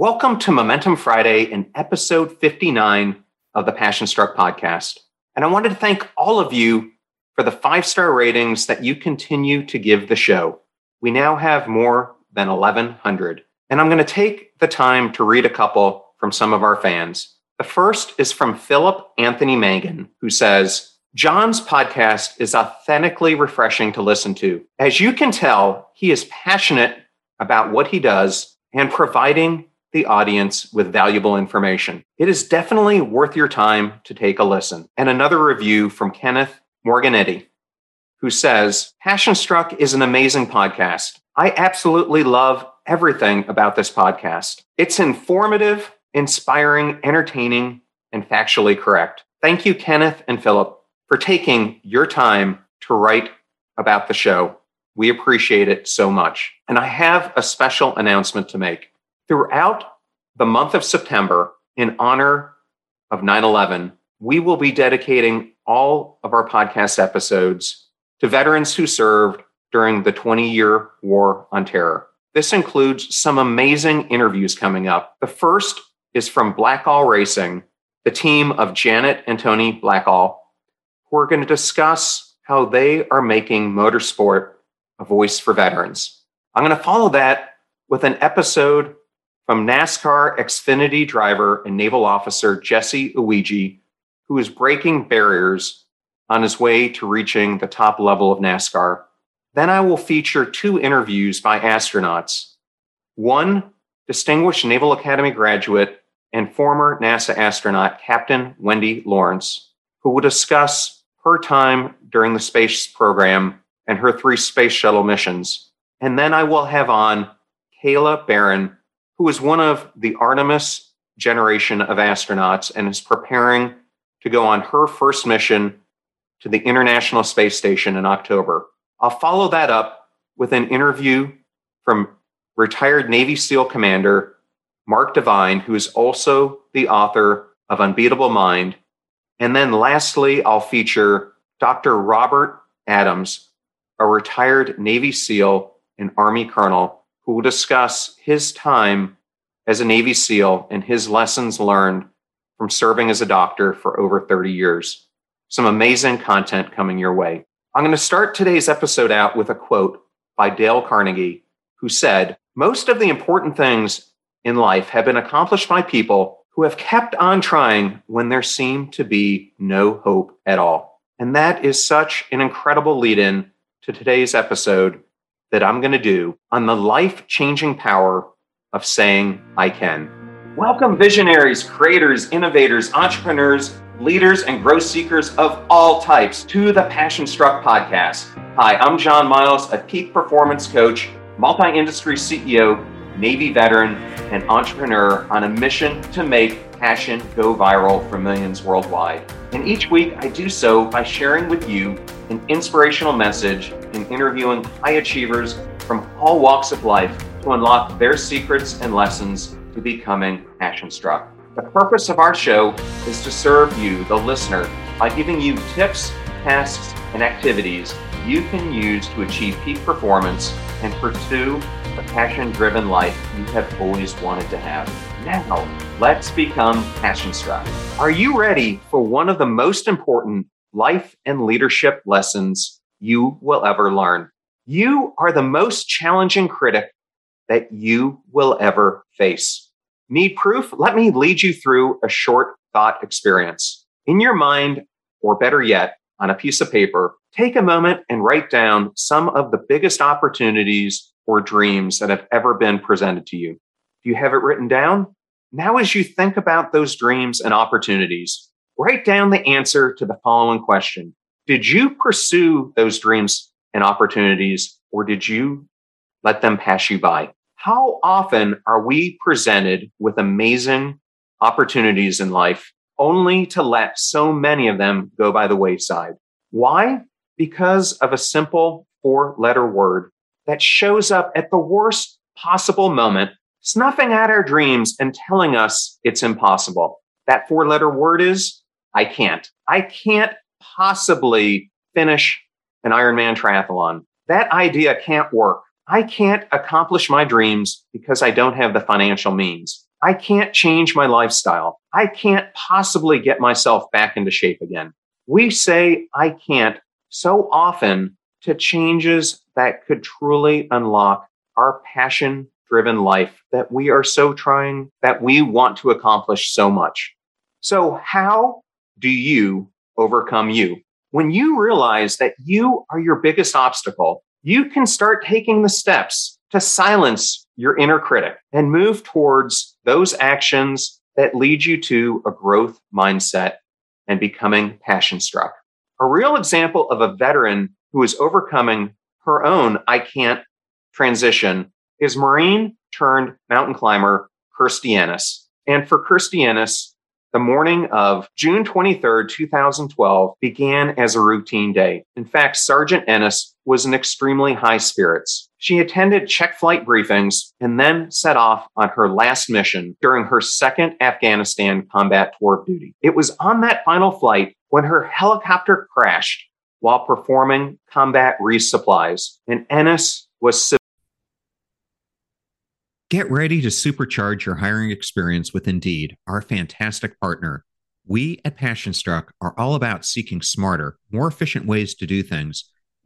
Welcome to Momentum Friday and episode 59 of the Passion Struck podcast. And I wanted to thank all of you for the five star ratings that you continue to give the show. We now have more than 1,100. And I'm going to take the time to read a couple from some of our fans. The first is from Philip Anthony Mangan, who says, John's podcast is authentically refreshing to listen to. As you can tell, he is passionate about what he does and providing the audience with valuable information. It is definitely worth your time to take a listen. And another review from Kenneth Morganetti, who says, Passion Struck is an amazing podcast. I absolutely love everything about this podcast. It's informative, inspiring, entertaining, and factually correct. Thank you, Kenneth and Philip, for taking your time to write about the show. We appreciate it so much. And I have a special announcement to make. Throughout the month of September, in honor of 9 11, we will be dedicating all of our podcast episodes to veterans who served during the 20 year war on terror. This includes some amazing interviews coming up. The first is from Blackall Racing, the team of Janet and Tony Blackall, who are going to discuss how they are making motorsport a voice for veterans. I'm going to follow that with an episode from NASCAR Xfinity driver and naval officer Jesse Iwuji, who is breaking barriers on his way to reaching the top level of NASCAR. Then I will feature two interviews by astronauts. One, distinguished Naval Academy graduate and former NASA astronaut Captain Wendy Lawrence, who will discuss her time during the space program and her three space shuttle missions. And then I will have on Kayla Barron, who is one of the Artemis generation of astronauts and is preparing to go on her first mission to the International Space Station in October. I'll follow that up with an interview from retired Navy SEAL Commander Mark Divine, who is also the author of Unbeatable Mind. And then lastly, I'll feature Dr. Robert Adams, a retired Navy SEAL and Army Colonel, who will discuss his time as a Navy SEAL and his lessons learned from serving as a doctor for over 30 years. Some amazing content coming your way. I'm going to start today's episode out with a quote by Dale Carnegie, who said, Most of the important things in life have been accomplished by people who have kept on trying when there seemed to be no hope at all. And that is such an incredible lead in to today's episode that I'm going to do on the life changing power of saying, I can. Welcome, visionaries, creators, innovators, entrepreneurs, leaders, and growth seekers of all types to the Passion Struck podcast. Hi, I'm John Miles, a peak performance coach, multi industry CEO, Navy veteran, and entrepreneur on a mission to make passion go viral for millions worldwide. And each week I do so by sharing with you an inspirational message and interviewing high achievers from all walks of life to unlock their secrets and lessons to becoming passion struck. The purpose of our show is to serve you, the listener, by giving you tips, tasks, and activities you can use to achieve peak performance and pursue passion driven life you have always wanted to have. Now, let's become passion struck. Are you ready for one of the most important life and leadership lessons you will ever learn? You are the most challenging critic that you will ever face. Need proof? Let me lead you through a short thought experience. In your mind, or better yet, on a piece of paper, take a moment and write down some of the biggest opportunities or dreams that have ever been presented to you. Do you have it written down? Now, as you think about those dreams and opportunities, write down the answer to the following question Did you pursue those dreams and opportunities, or did you let them pass you by? How often are we presented with amazing opportunities in life only to let so many of them go by the wayside? Why? Because of a simple four letter word that shows up at the worst possible moment, snuffing at our dreams and telling us it's impossible. That four letter word is I can't. I can't possibly finish an Ironman triathlon. That idea can't work. I can't accomplish my dreams because I don't have the financial means. I can't change my lifestyle. I can't possibly get myself back into shape again. We say I can't so often to changes that could truly unlock our passion driven life that we are so trying, that we want to accomplish so much. So, how do you overcome you? When you realize that you are your biggest obstacle, you can start taking the steps to silence your inner critic and move towards those actions that lead you to a growth mindset and becoming passion struck. A real example of a veteran who is overcoming her own I can't transition is Marine turned mountain climber Kirstie Ennis. And for Kirstie Ennis, the morning of June 23rd, 2012 began as a routine day. In fact, Sergeant Ennis was in extremely high spirits. She attended check flight briefings and then set off on her last mission during her second Afghanistan combat tour of duty. It was on that final flight when her helicopter crashed while performing combat resupplies, and Ennis was Get ready to supercharge your hiring experience with Indeed, our fantastic partner. We at PassionStruck are all about seeking smarter, more efficient ways to do things,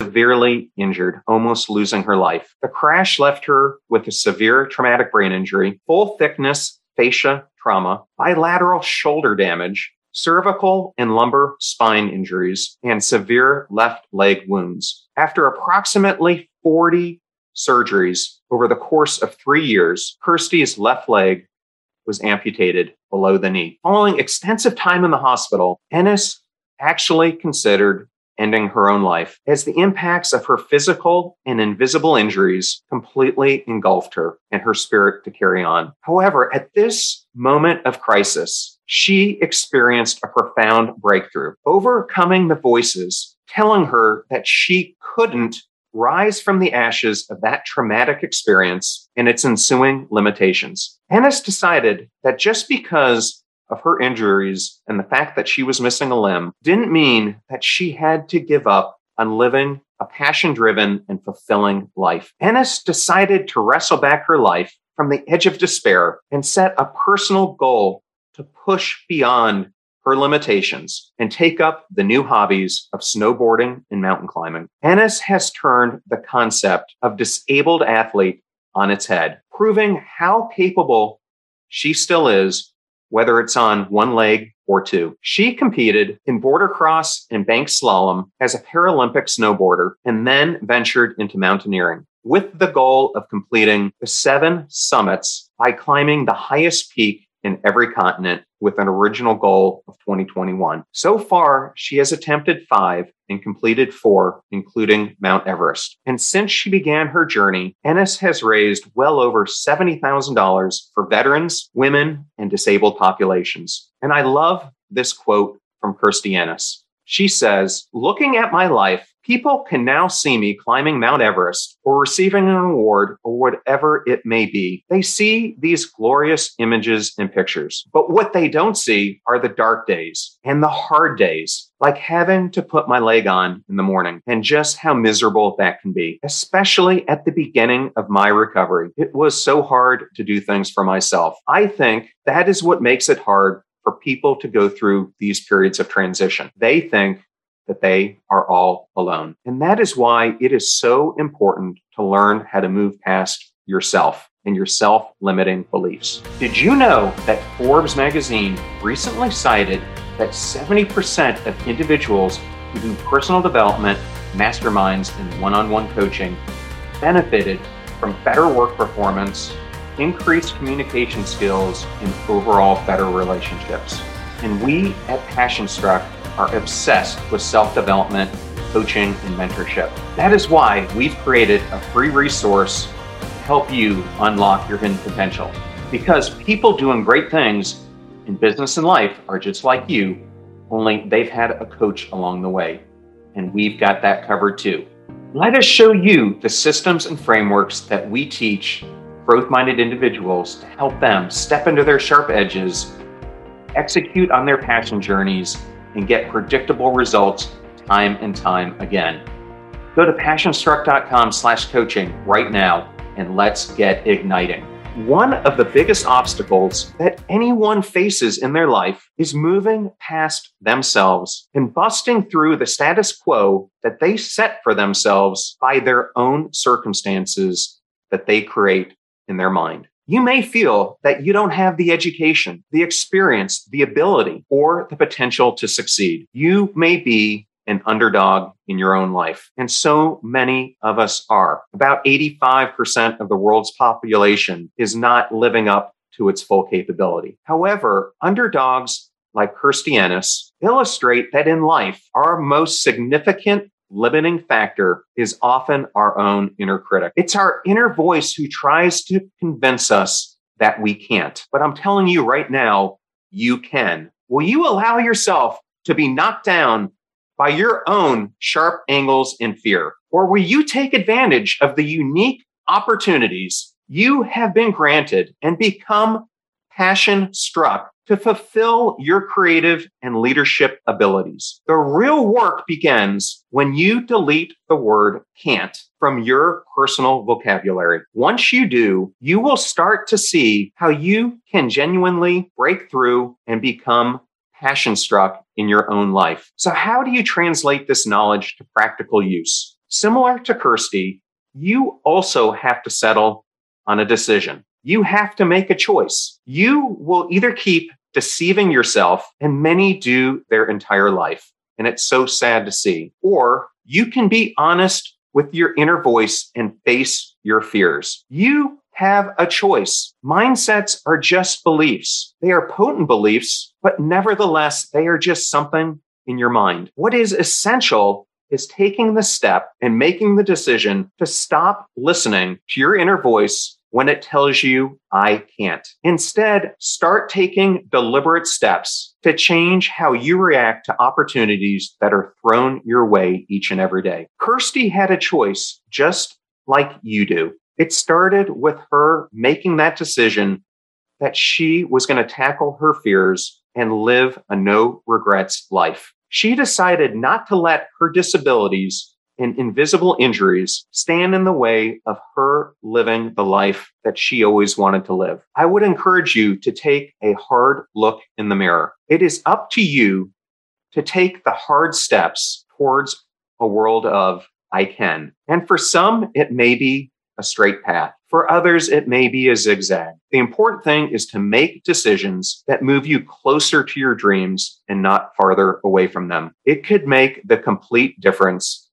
Severely injured, almost losing her life. The crash left her with a severe traumatic brain injury, full thickness facial trauma, bilateral shoulder damage, cervical and lumbar spine injuries, and severe left leg wounds. After approximately 40 surgeries over the course of three years, Kirstie's left leg was amputated below the knee. Following extensive time in the hospital, Ennis actually considered ending her own life as the impacts of her physical and invisible injuries completely engulfed her and her spirit to carry on. However, at this moment of crisis, she experienced a profound breakthrough, overcoming the voices telling her that she couldn't rise from the ashes of that traumatic experience and its ensuing limitations. Ennis decided that just because of her injuries and the fact that she was missing a limb didn't mean that she had to give up on living a passion driven and fulfilling life. Ennis decided to wrestle back her life from the edge of despair and set a personal goal to push beyond her limitations and take up the new hobbies of snowboarding and mountain climbing. Ennis has turned the concept of disabled athlete on its head, proving how capable she still is, whether it's on one leg or two. She competed in border cross and bank slalom as a Paralympic snowboarder and then ventured into mountaineering with the goal of completing the seven summits by climbing the highest peak in every continent with an original goal of 2021. So far, she has attempted five and completed four, including Mount Everest. And since she began her journey, Ennis has raised well over $70,000 for veterans, women, and disabled populations. And I love this quote from Kirstie Ennis. She says, Looking at my life, People can now see me climbing Mount Everest or receiving an award or whatever it may be. They see these glorious images and pictures. But what they don't see are the dark days and the hard days, like having to put my leg on in the morning and just how miserable that can be, especially at the beginning of my recovery. It was so hard to do things for myself. I think that is what makes it hard for people to go through these periods of transition. They think that they are all alone. And that is why it is so important to learn how to move past yourself and your self limiting beliefs. Did you know that Forbes magazine recently cited that 70% of individuals who do personal development, masterminds, and one on one coaching benefited from better work performance, increased communication skills, and overall better relationships? And we at Passion Struck are obsessed with self development, coaching, and mentorship. That is why we've created a free resource to help you unlock your hidden potential. Because people doing great things in business and life are just like you, only they've had a coach along the way. And we've got that covered too. Let us show you the systems and frameworks that we teach growth minded individuals to help them step into their sharp edges, execute on their passion journeys, and get predictable results time and time again. Go to passionstruck.com slash coaching right now and let's get igniting. One of the biggest obstacles that anyone faces in their life is moving past themselves and busting through the status quo that they set for themselves by their own circumstances that they create in their mind. You may feel that you don't have the education, the experience, the ability, or the potential to succeed. You may be an underdog in your own life. And so many of us are. About 85% of the world's population is not living up to its full capability. However, underdogs like Kirstie Ennis illustrate that in life, our most significant limiting factor is often our own inner critic. It's our inner voice who tries to convince us that we can't. But I'm telling you right now, you can. Will you allow yourself to be knocked down by your own sharp angles and fear? Or will you take advantage of the unique opportunities you have been granted and become passion struck to fulfill your creative and leadership abilities. The real work begins when you delete the word can't from your personal vocabulary. Once you do, you will start to see how you can genuinely break through and become passion struck in your own life. So, how do you translate this knowledge to practical use? Similar to Kirstie, you also have to settle on a decision you have to make a choice. You will either keep deceiving yourself, and many do their entire life. And it's so sad to see. Or you can be honest with your inner voice and face your fears. You have a choice. Mindsets are just beliefs. They are potent beliefs, but nevertheless, they are just something in your mind. What is essential is taking the step and making the decision to stop listening to your inner voice when it tells you I can't. Instead, start taking deliberate steps to change how you react to opportunities that are thrown your way each and every day. Kirstie had a choice just like you do. It started with her making that decision that she was going to tackle her fears and live a no regrets life. She decided not to let her disabilities and invisible injuries stand in the way of her living the life that she always wanted to live. I would encourage you to take a hard look in the mirror. It is up to you to take the hard steps towards a world of I can. And for some, it may be a straight path. For others, it may be a zigzag. The important thing is to make decisions that move you closer to your dreams and not farther away from them. It could make the complete difference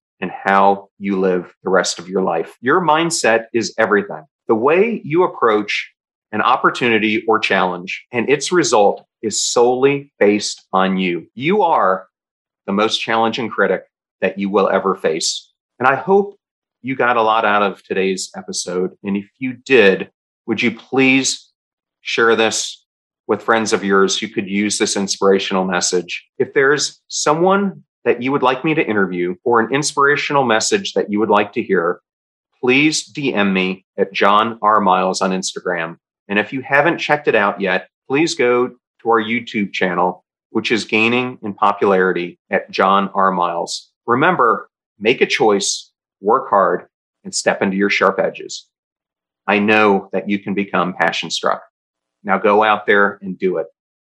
how you live the rest of your life. Your mindset is everything. The way you approach an opportunity or challenge and its result is solely based on you. You are the most challenging critic that you will ever face. And I hope you got a lot out of today's episode. And if you did, would you please share this with friends of yours who could use this inspirational message? If there's someone that you would like me to interview or an inspirational message that you would like to hear, please DM me at John R. Miles on Instagram. And if you haven't checked it out yet, please go to our YouTube channel, which is gaining in popularity at John R. Miles. Remember, make a choice, work hard, and step into your sharp edges. I know that you can become passion struck. Now go out there and do it.